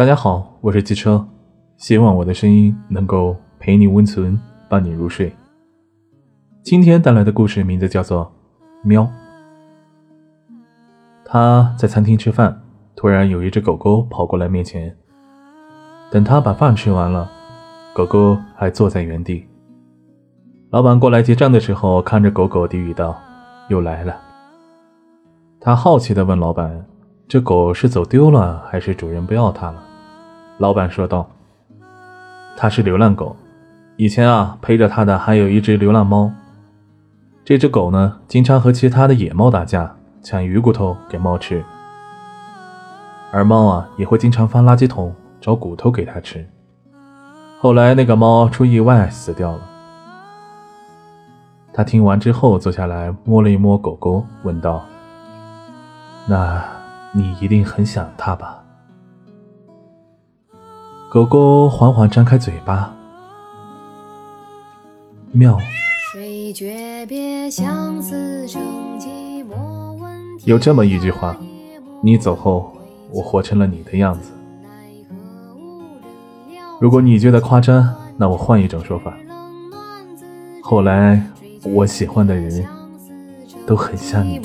大家好，我是机车，希望我的声音能够陪你温存，伴你入睡。今天带来的故事名字叫做《喵》。他在餐厅吃饭，突然有一只狗狗跑过来面前。等他把饭吃完了，狗狗还坐在原地。老板过来结账的时候，看着狗狗，低语道：“又来了。”他好奇地问老板：“这狗是走丢了，还是主人不要它了？”老板说道：“它是流浪狗，以前啊陪着它的还有一只流浪猫。这只狗呢，经常和其他的野猫打架，抢鱼骨头给猫吃。而猫啊，也会经常翻垃圾桶找骨头给它吃。后来那个猫出意外死掉了。”他听完之后，坐下来摸了一摸狗狗，问道。那你一定很想它吧？狗狗缓缓张开嘴巴，喵。有这么一句话：你走后，我活成了你的样子。如果你觉得夸张，那我换一种说法。后来，我喜欢的人都很像你。